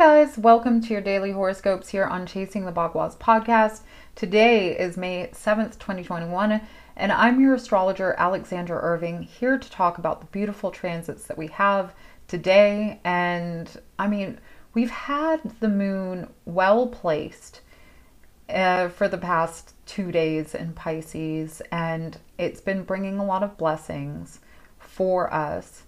guys, welcome to your daily horoscopes here on Chasing the Bagua's podcast. Today is May 7th, 2021, and I'm your astrologer, Alexandra Irving, here to talk about the beautiful transits that we have today. And I mean, we've had the moon well placed uh, for the past two days in Pisces, and it's been bringing a lot of blessings for us.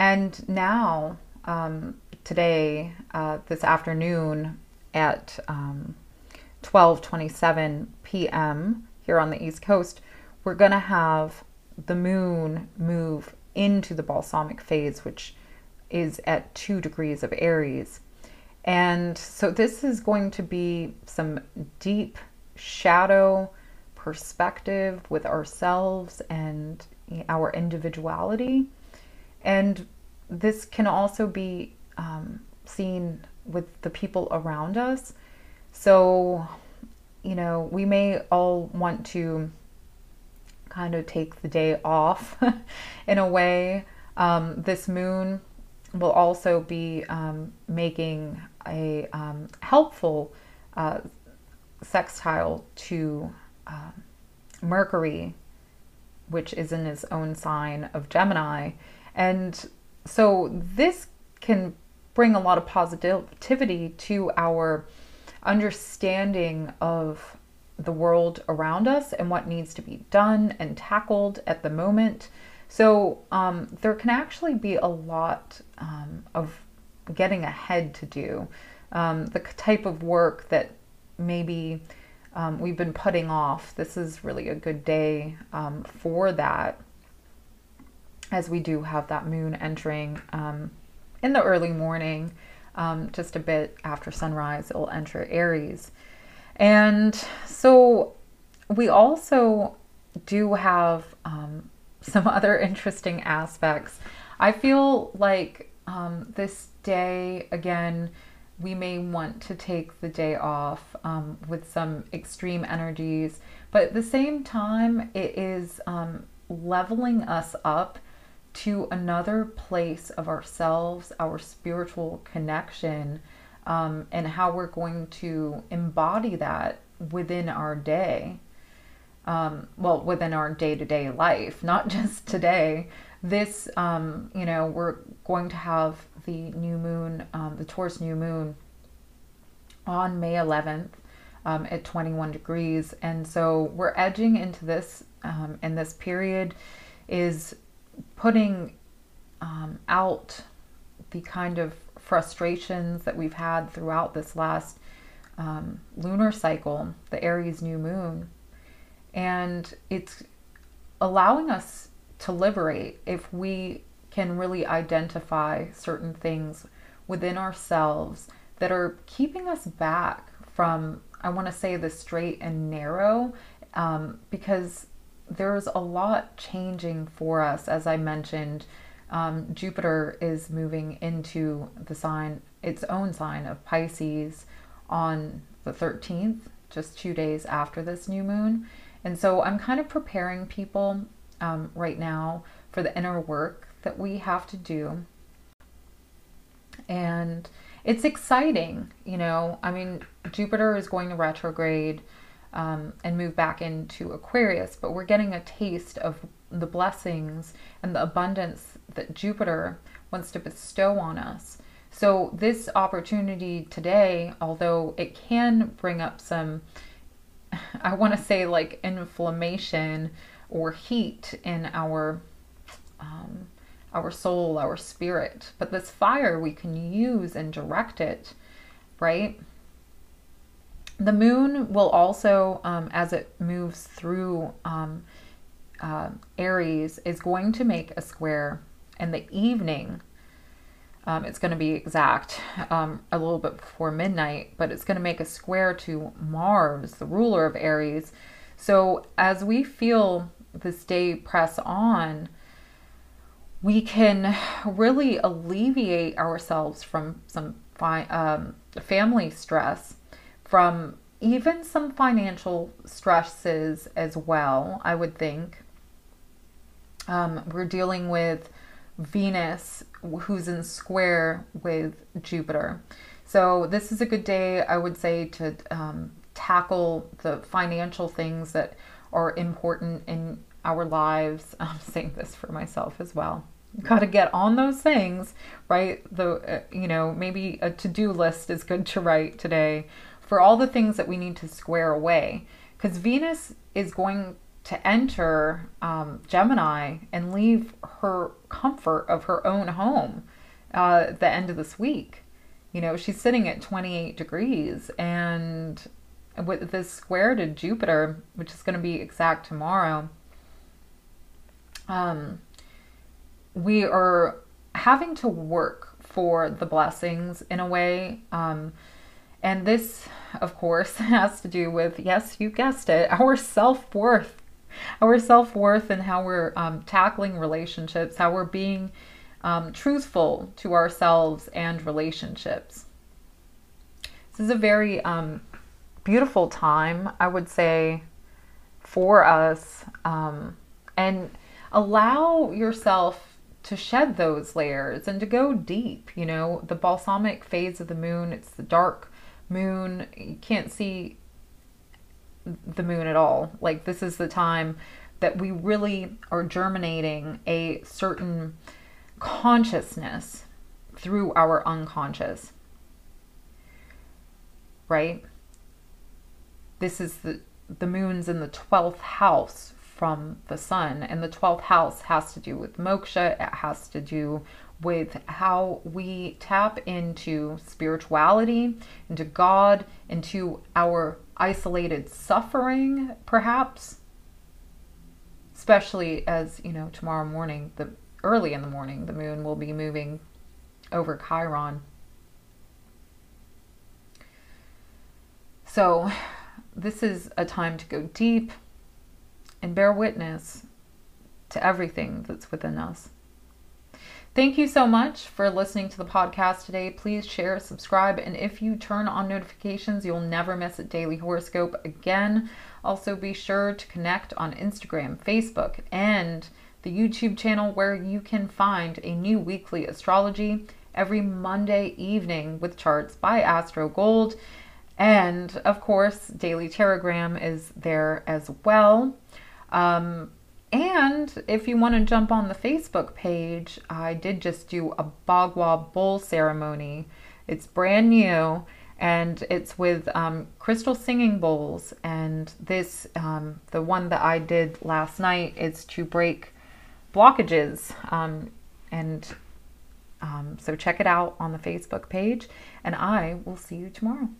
And now, um, today, uh, this afternoon at um, 12:27 p.m. here on the East Coast, we're going to have the moon move into the balsamic phase, which is at two degrees of Aries. And so this is going to be some deep shadow perspective with ourselves and our individuality. And this can also be um, seen with the people around us. So, you know, we may all want to kind of take the day off in a way. Um, this moon will also be um, making a um, helpful uh, sextile to uh, Mercury, which is in his own sign of Gemini. And so this can bring a lot of positivity to our understanding of the world around us and what needs to be done and tackled at the moment. So um, there can actually be a lot um, of getting ahead to do. Um, the type of work that maybe um, we've been putting off, this is really a good day um, for that as we do have that moon entering um, in the early morning, um, just a bit after sunrise, it'll enter Aries. And so we also do have um, some other interesting aspects. I feel like um, this day, again, we may want to take the day off um, with some extreme energies, but at the same time, it is um, leveling us up to another place of ourselves, our spiritual connection, um, and how we're going to embody that within our day. Um, well, within our day to day life, not just today. This, um, you know, we're going to have the new moon, um, the Taurus new moon on May 11th um, at 21 degrees. And so we're edging into this, um, and this period is putting um, out the kind of frustrations that we've had throughout this last um, lunar cycle, the Aries new moon. And it's allowing us to liberate if we can really identify certain things within ourselves that are keeping us back from, I want to say, the straight and narrow, um, because there's a lot changing for us. As I mentioned, um, Jupiter is moving into the sign, its own sign of Pisces on the 13th, just two days after this new moon. And so I'm kind of preparing people um, right now for the inner work that we have to do. And it's exciting, you know. I mean, Jupiter is going to retrograde um, and move back into Aquarius, but we're getting a taste of the blessings and the abundance that Jupiter wants to bestow on us. So, this opportunity today, although it can bring up some, I want to say like inflammation or heat in our um, our soul, our spirit, but this fire we can use and direct it, right? The moon will also, um, as it moves through um, uh, Aries, is going to make a square in the evening. Um, it's going to be exact um, a little bit before midnight, but it's going to make a square to Mars, the ruler of Aries. So as we feel this day press on, we can really alleviate ourselves from some fi- um, family stress from even some financial stresses as well, I would think. Um, we're dealing with Venus, who's in square with Jupiter. So, this is a good day, I would say, to um, tackle the financial things that are important in our lives. I'm saying this for myself as well. Got to get on those things, right? The uh, you know maybe a to do list is good to write today for all the things that we need to square away, because Venus is going to enter um, Gemini and leave her comfort of her own home uh, at the end of this week. You know, she's sitting at 28 degrees, and with this square to Jupiter, which is going to be exact tomorrow, um, we are having to work for the blessings in a way. Um, and this, of course, has to do with, yes, you guessed it, our self worth. Our self worth and how we're um, tackling relationships, how we're being um, truthful to ourselves and relationships. This is a very um, beautiful time, I would say, for us. Um, and allow yourself to shed those layers and to go deep. You know, the balsamic phase of the moon, it's the dark moon. You can't see the moon at all. Like, this is the time that we really are germinating a certain consciousness through our unconscious. Right? This is the the moon's in the 12th house from the sun. And the 12th house has to do with moksha, it has to do with how we tap into spirituality, into God, into our isolated suffering, perhaps. Especially as, you know, tomorrow morning, the early in the morning, the moon will be moving over Chiron. So, this is a time to go deep and bear witness to everything that's within us. Thank you so much for listening to the podcast today. Please share, subscribe, and if you turn on notifications, you'll never miss a daily horoscope again. Also, be sure to connect on Instagram, Facebook, and the YouTube channel where you can find a new weekly astrology every Monday evening with charts by Astro Gold. And of course, Daily Taragram is there as well. Um, and if you want to jump on the Facebook page, I did just do a Bagua bowl ceremony. It's brand new and it's with um, crystal singing bowls. And this, um, the one that I did last night, is to break blockages. Um, and um, so check it out on the Facebook page, and I will see you tomorrow.